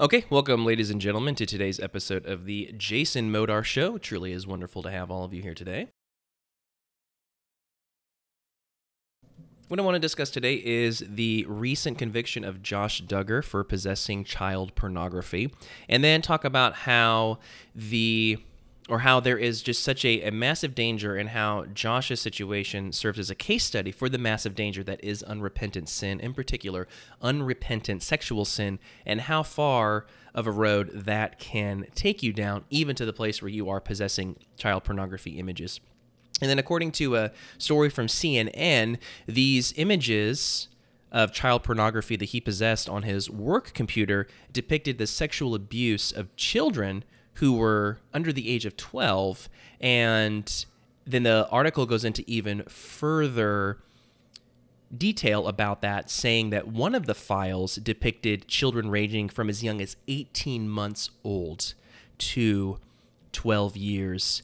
Okay, welcome, ladies and gentlemen, to today's episode of the Jason Modar Show. It truly is wonderful to have all of you here today. What I want to discuss today is the recent conviction of Josh Duggar for possessing child pornography, and then talk about how the or how there is just such a, a massive danger and how Josh's situation serves as a case study for the massive danger that is unrepentant sin, in particular, unrepentant sexual sin, and how far of a road that can take you down, even to the place where you are possessing child pornography images. And then, according to a story from CNN, these images of child pornography that he possessed on his work computer depicted the sexual abuse of children who were under the age of 12. And then the article goes into even further detail about that, saying that one of the files depicted children ranging from as young as 18 months old to 12 years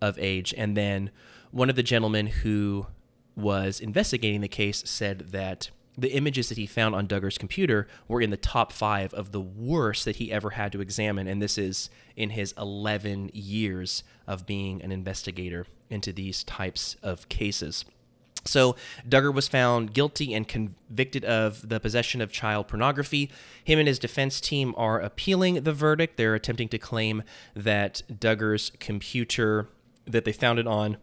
of age. And then one of the gentlemen who was investigating the case said that the images that he found on Duggar's computer were in the top five of the worst that he ever had to examine. And this is in his 11 years of being an investigator into these types of cases. So Duggar was found guilty and convicted of the possession of child pornography. Him and his defense team are appealing the verdict. They're attempting to claim that Duggar's computer that they found it on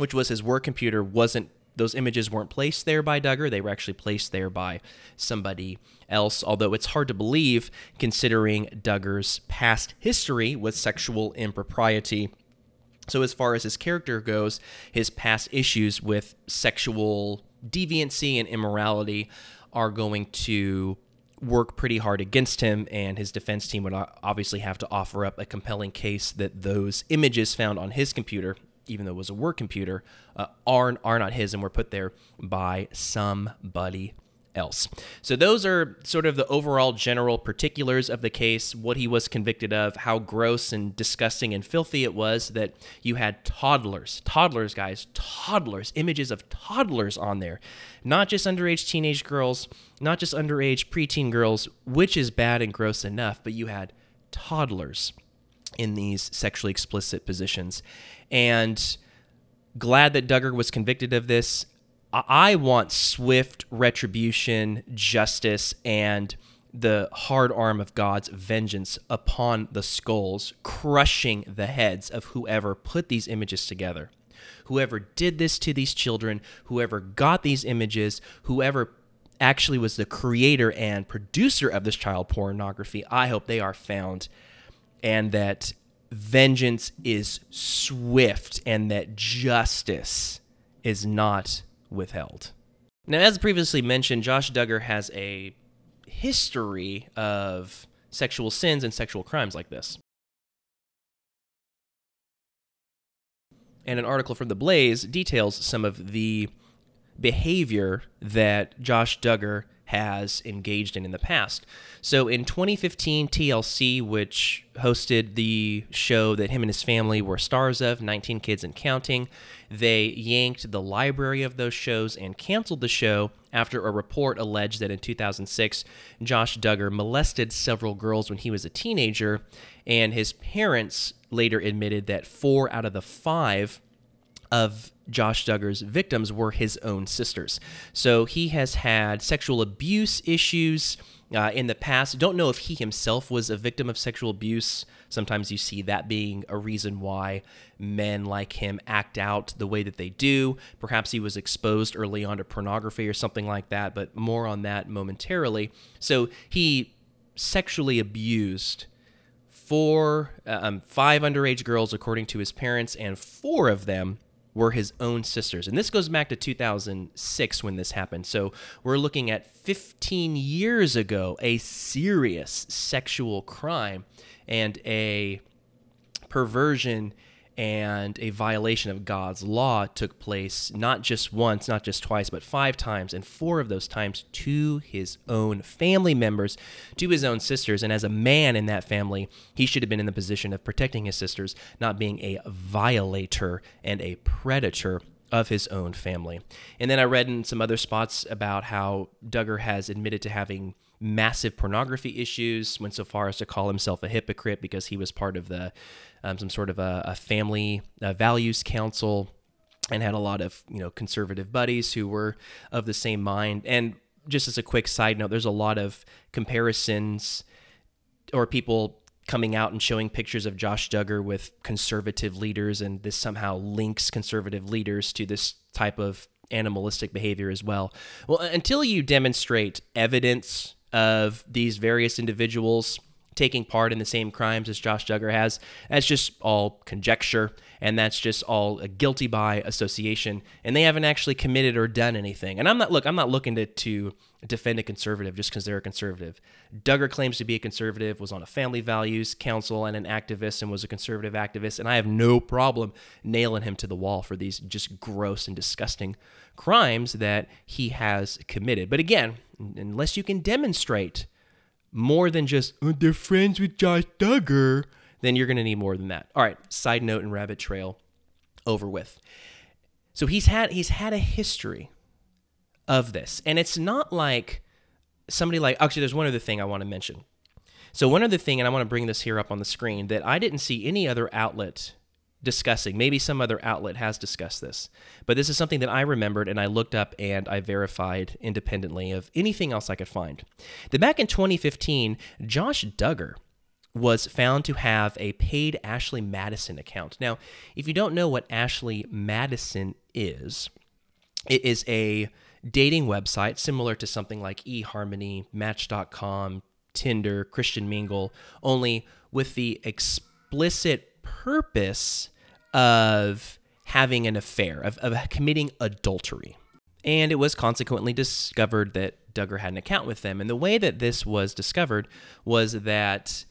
which was his work computer, wasn't those images weren't placed there by Duggar. They were actually placed there by somebody else, although it's hard to believe considering Duggar's past history with sexual impropriety. So, as far as his character goes, his past issues with sexual deviancy and immorality are going to work pretty hard against him, and his defense team would obviously have to offer up a compelling case that those images found on his computer even though it was a work computer, uh, are are not his and were put there by somebody else. So those are sort of the overall general particulars of the case, what he was convicted of, how gross and disgusting and filthy it was that you had toddlers, toddlers guys, toddlers, images of toddlers on there. Not just underage teenage girls, not just underage preteen girls, which is bad and gross enough, but you had toddlers in these sexually explicit positions. And glad that Duggar was convicted of this. I want swift retribution, justice, and the hard arm of God's vengeance upon the skulls, crushing the heads of whoever put these images together. Whoever did this to these children, whoever got these images, whoever actually was the creator and producer of this child pornography, I hope they are found and that vengeance is swift and that justice is not withheld. Now, as previously mentioned, Josh Duggar has a history of sexual sins and sexual crimes like this. And an article from The Blaze details some of the behavior that Josh Duggar has engaged in in the past. So in 2015, TLC, which hosted the show that him and his family were stars of, 19 Kids and Counting, they yanked the library of those shows and canceled the show after a report alleged that in 2006, Josh Duggar molested several girls when he was a teenager, and his parents later admitted that four out of the five of Josh Duggar's victims were his own sisters. So he has had sexual abuse issues uh, in the past. Don't know if he himself was a victim of sexual abuse. Sometimes you see that being a reason why men like him act out the way that they do. Perhaps he was exposed early on to pornography or something like that, but more on that momentarily. So he sexually abused four, uh, um, five underage girls, according to his parents, and four of them were his own sisters. And this goes back to 2006 when this happened. So we're looking at 15 years ago, a serious sexual crime and a perversion and a violation of God's law took place not just once, not just twice, but five times, and four of those times to his own family members, to his own sisters. And as a man in that family, he should have been in the position of protecting his sisters, not being a violator and a predator of his own family. And then I read in some other spots about how Duggar has admitted to having massive pornography issues, went so far as to call himself a hypocrite because he was part of the um, some sort of a, a family uh, values council and had a lot of you know conservative buddies who were of the same mind. And just as a quick side note, there's a lot of comparisons or people coming out and showing pictures of Josh Duggar with conservative leaders, and this somehow links conservative leaders to this type of animalistic behavior as well. Well, until you demonstrate evidence of these various individuals taking part in the same crimes as Josh Duggar has, that's just all conjecture and that's just all guilty by association and they haven't actually committed or done anything. And I'm not look, I'm not looking to to defend a conservative just because they're a conservative. Duggar claims to be a conservative, was on a family values council and an activist and was a conservative activist, and I have no problem nailing him to the wall for these just gross and disgusting crimes that he has committed. But again, unless you can demonstrate more than just oh, they're friends with Josh Duggar, then you're going to need more than that. All right, side note and rabbit trail over with. So he's had he's had a history of this, and it's not like somebody like actually there's one other thing I want to mention. So one other thing and I want to bring this here up on the screen that I didn't see any other outlet discussing. Maybe some other outlet has discussed this, but this is something that I remembered and I looked up and I verified independently of anything else I could find. That back in 2015, Josh Duggar was found to have a paid Ashley Madison account. Now, if you don't know what Ashley Madison is, it is a dating website similar to something like eHarmony, Match.com, Tinder, Christian Mingle, only with the explicit purpose of having an affair, of, of committing adultery. And it was consequently discovered that Duggar had an account with them. And the way that this was discovered was that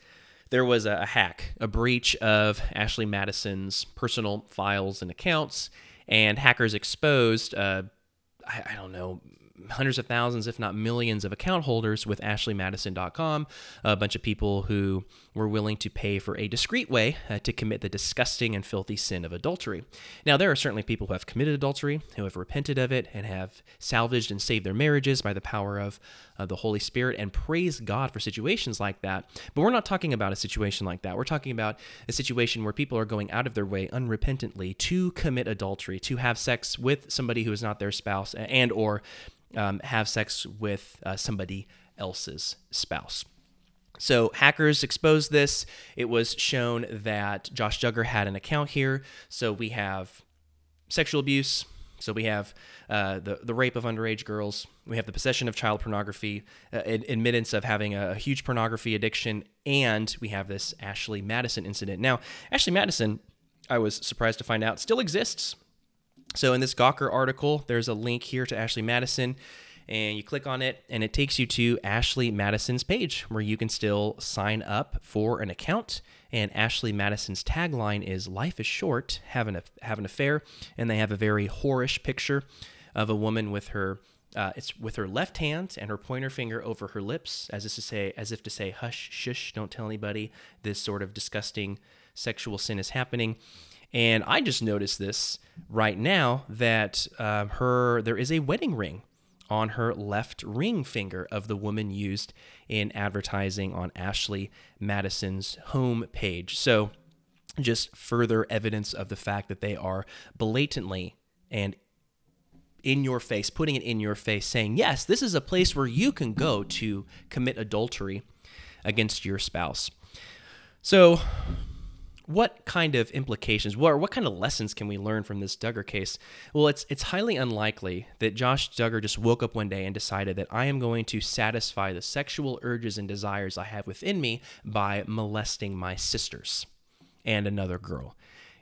there was a hack, a breach of Ashley Madison's personal files and accounts, and hackers exposed, uh, I, I don't know, hundreds of thousands, if not millions, of account holders with AshleyMadison.com, a bunch of people who were willing to pay for a discreet way uh, to commit the disgusting and filthy sin of adultery. Now, there are certainly people who have committed adultery, who have repented of it, and have salvaged and saved their marriages by the power of uh, the Holy Spirit, and praise God for situations like that. But we're not talking about a situation like that. We're talking about a situation where people are going out of their way unrepentantly to commit adultery, to have sex with somebody who is not their spouse, and or um, have sex with uh, somebody else's spouse. So hackers exposed this. It was shown that Josh Duggar had an account here. So we have sexual abuse. So we have uh, the the rape of underage girls. We have the possession of child pornography, uh, admittance of having a huge pornography addiction, and we have this Ashley Madison incident. Now, Ashley Madison, I was surprised to find out, still exists. So in this Gawker article, there's a link here to Ashley Madison, and you click on it, and it takes you to Ashley Madison's page where you can still sign up for an account. And Ashley Madison's tagline is "Life is short, have an have an affair," and they have a very whorish picture of a woman with her uh, it's with her left hand and her pointer finger over her lips, as if to say, as if to say, "Hush, shush, don't tell anybody." This sort of disgusting sexual sin is happening. And I just noticed this right now that uh, her there is a wedding ring on her left ring finger of the woman used in advertising on Ashley Madison's home page. So, just further evidence of the fact that they are blatantly and in your face, putting it in your face, saying, Yes, this is a place where you can go to commit adultery against your spouse. So, what kind of implications, what, what kind of lessons can we learn from this Duggar case? Well, it's it's highly unlikely that Josh Duggar just woke up one day and decided that I am going to satisfy the sexual urges and desires I have within me by molesting my sisters and another girl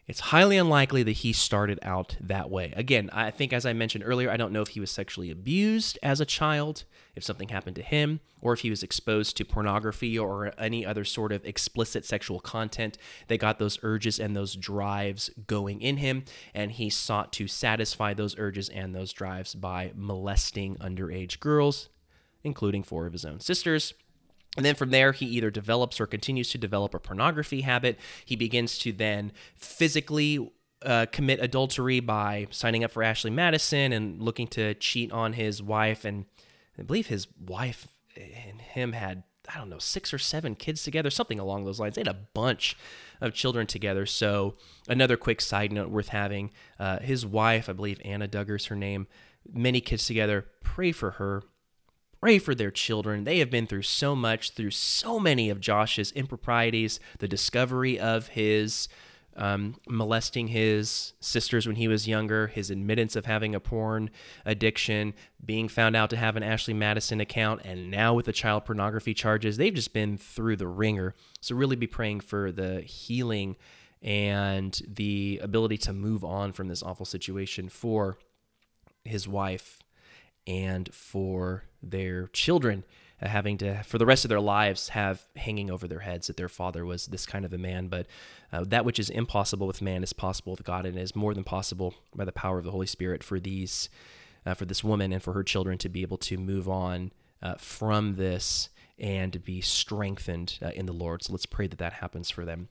it's highly unlikely that he started out that way. Again, I think, as I mentioned earlier, I don't know if he was sexually abused as a child, if something happened to him, or if he was exposed to pornography or any other sort of explicit sexual content that got those urges and those drives going in him, and he sought to satisfy those urges and those drives by molesting underage girls, including four of his own sisters. And then from there, he either develops or continues to develop a pornography habit. He begins to then physically uh, commit adultery by signing up for Ashley Madison and looking to cheat on his wife. And I believe his wife and him had I don't know six or seven kids together, something along those lines. They had a bunch of children together. So another quick side note worth having: uh, his wife, I believe Anna Duggar's her name, many kids together. Pray for her. Pray for their children. They have been through so much, through so many of Josh's improprieties, the discovery of his um, molesting his sisters when he was younger, his admittance of having a porn addiction, being found out to have an Ashley Madison account, and now with the child pornography charges. They've just been through the ringer. So, really be praying for the healing and the ability to move on from this awful situation for his wife and for their children uh, having to for the rest of their lives have hanging over their heads that their father was this kind of a man. But uh, that which is impossible with man is possible with god and is more than possible by the power of the holy spirit for these uh, for this woman and for her children to be able to move on uh, from this and be strengthened uh, in the lord. So let's pray that that happens for them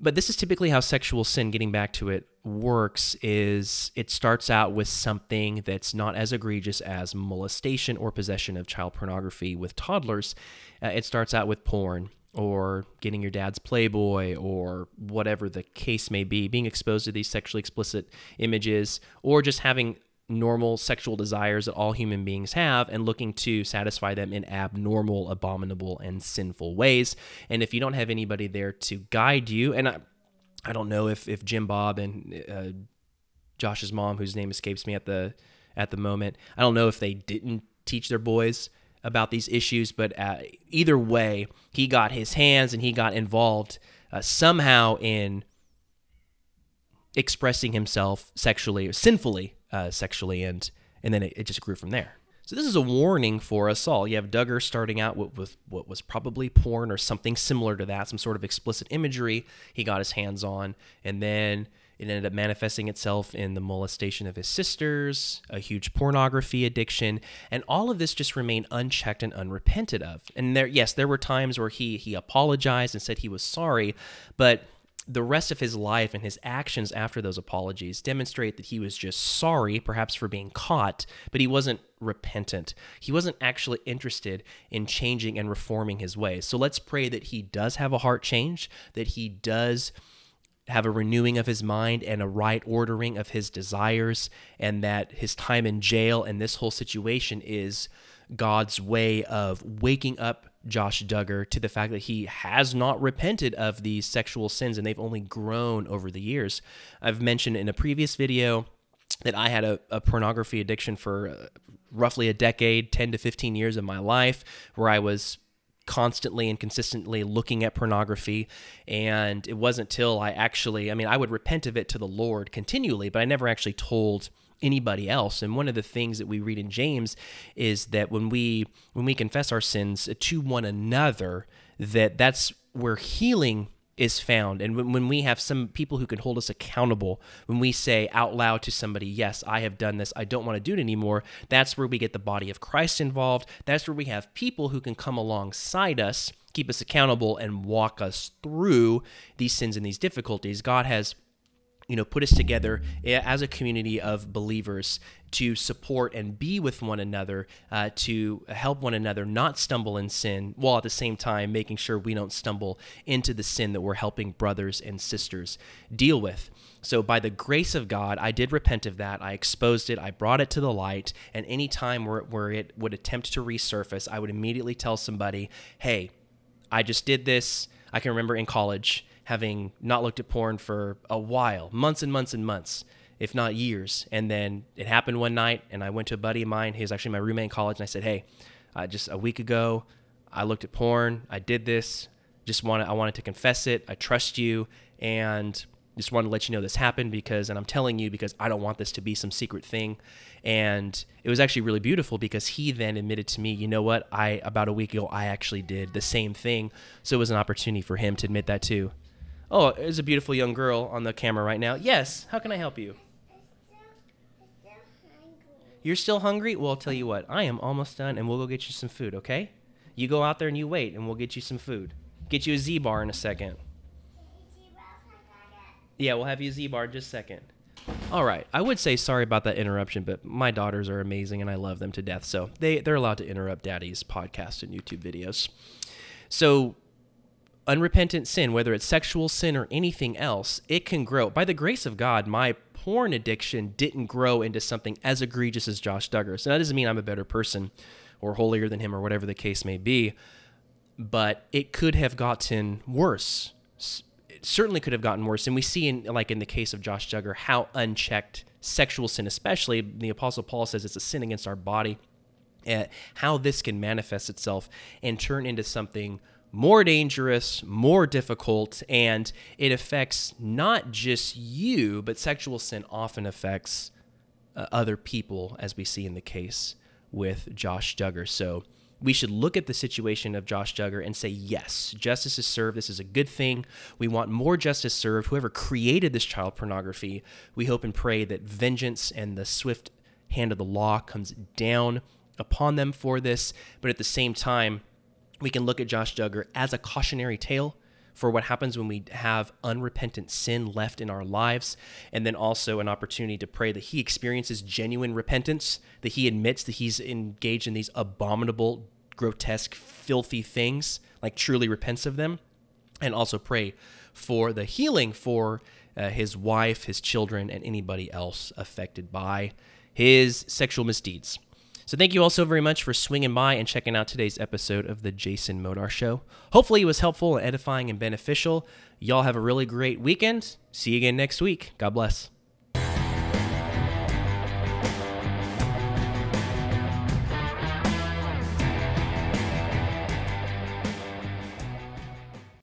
but this is typically how sexual sin getting back to it works is it starts out with something that's not as egregious as molestation or possession of child pornography with toddlers. Uh, it starts out with porn or getting your dad's playboy or whatever the case may be being exposed to these sexually explicit images or just having normal sexual desires that all human beings have and looking to satisfy them in abnormal, abominable, and sinful ways. And if you don't have anybody there to guide you, and I, I don't know if, if Jim Bob and uh, Josh's mom, whose name escapes me at the at the moment, I don't know if they didn't teach their boys about these issues, but uh, either way, he got his hands and he got involved uh, somehow in expressing himself sexually, sinfully uh, sexually, and and then it, it, just grew from there. So this is a warning for us all. You have Duggar starting out with, with what was probably porn or something similar to that, some sort of explicit imagery he got his hands on, and then it ended up manifesting itself in the molestation of his sisters, a huge pornography addiction, and all of this just remained unchecked and unrepented of. And there, yes, there were times where he he apologized and said he was sorry, but the rest of his life and his actions after those apologies demonstrate that he was just sorry, perhaps for being caught, but he wasn't repentant. He wasn't actually interested in changing and reforming his ways. So let's pray that he does have a heart change, that he does have a renewing of his mind and a right ordering of his desires, and that his time in jail and this whole situation is God's way of waking up Josh Duggar to the fact that he has not repented of these sexual sins and they've only grown over the years. I've mentioned in a previous video that I had a, a pornography addiction for uh, roughly a decade, 10 to 15 years of my life, where I was constantly and consistently looking at pornography. And it wasn't till I actually, I mean, I would repent of it to the Lord continually, but I never actually told anybody else. And one of the things that we read in James is that when we when we confess our sins to one another, that that's where healing is found. And when, when we have some people who can hold us accountable, when we say out loud to somebody, Yes, I have done this, I don't want to do it anymore, that's where we get the body of Christ involved. That's where we have people who can come alongside us, keep us accountable, and walk us through these sins and these difficulties. God has you know put us together eh, as a community of believers to support and be with one another uh, to help one another not stumble in sin while at the same time making sure we don't stumble into the sin that we're helping brothers and sisters deal with. So by the grace of god i did repent of that. I exposed it. I brought it to the light. And any time where, where it would attempt to resurface i would immediately tell somebody hey i just did this. I can remember in college having not looked at porn for a while, months and months and months, if not years. And then it happened one night, and I went to a buddy of mine. He was actually my roommate in college, and I said, "Hey, uh, just a week ago, I looked at porn. I did this. Just wanted I wanted to confess it. I trust you, and just wanted to let you know this happened because, and I'm telling you because I don't want this to be some secret thing. And it was actually really beautiful because he then admitted to me, you know what, I about a week ago I actually did the same thing. So it was an opportunity for him to admit that too. Oh, there's a beautiful young girl on the camera right now. Yes, how can I help you? You're still hungry? Well, I'll tell you what. I am almost done, and we'll go get you some food. Okay? You go out there and you wait, and we'll get you some food. Get you a Z bar in a second. Yeah, we'll have you a Z bar in just a second. All right. I would say sorry about that interruption, but my daughters are amazing and I love them to death. So they, they're allowed to interrupt daddy's podcast and YouTube videos. So, unrepentant sin, whether it's sexual sin or anything else, it can grow. By the grace of God, my porn addiction didn't grow into something as egregious as Josh Duggar. So that doesn't mean I'm a better person or holier than him or whatever the case may be, but it could have gotten worse it certainly could have gotten worse. And we see in like in the case of Josh Duggar how unchecked sexual sin, especially the Apostle Paul says it's a sin against our body, uh, how this can manifest itself and turn into something more dangerous, more difficult, and it affects not just you, but sexual sin often affects uh, other people, as we see in the case with Josh Duggar. So we should look at the situation of Josh Duggar and say, yes, justice is served. This is a good thing. We want more justice served. Whoever created this child pornography, we hope and pray that vengeance and the swift hand of the law comes down upon them for this. But at the same time, we can look at Josh Duggar as a cautionary tale for what happens when we have unrepentant sin left in our lives, and then also an opportunity to pray that he experiences genuine repentance, that he admits that he's engaged in these abominable, grotesque, filthy things, like truly repents of them, and also pray for the healing for uh, his wife, his children, and anybody else affected by his sexual misdeeds. So thank you all so very much for swinging by and checking out today's episode of the Jason Modar Show. Hopefully it was helpful and edifying and beneficial. Y'all have a really great weekend. See you again next week. God bless.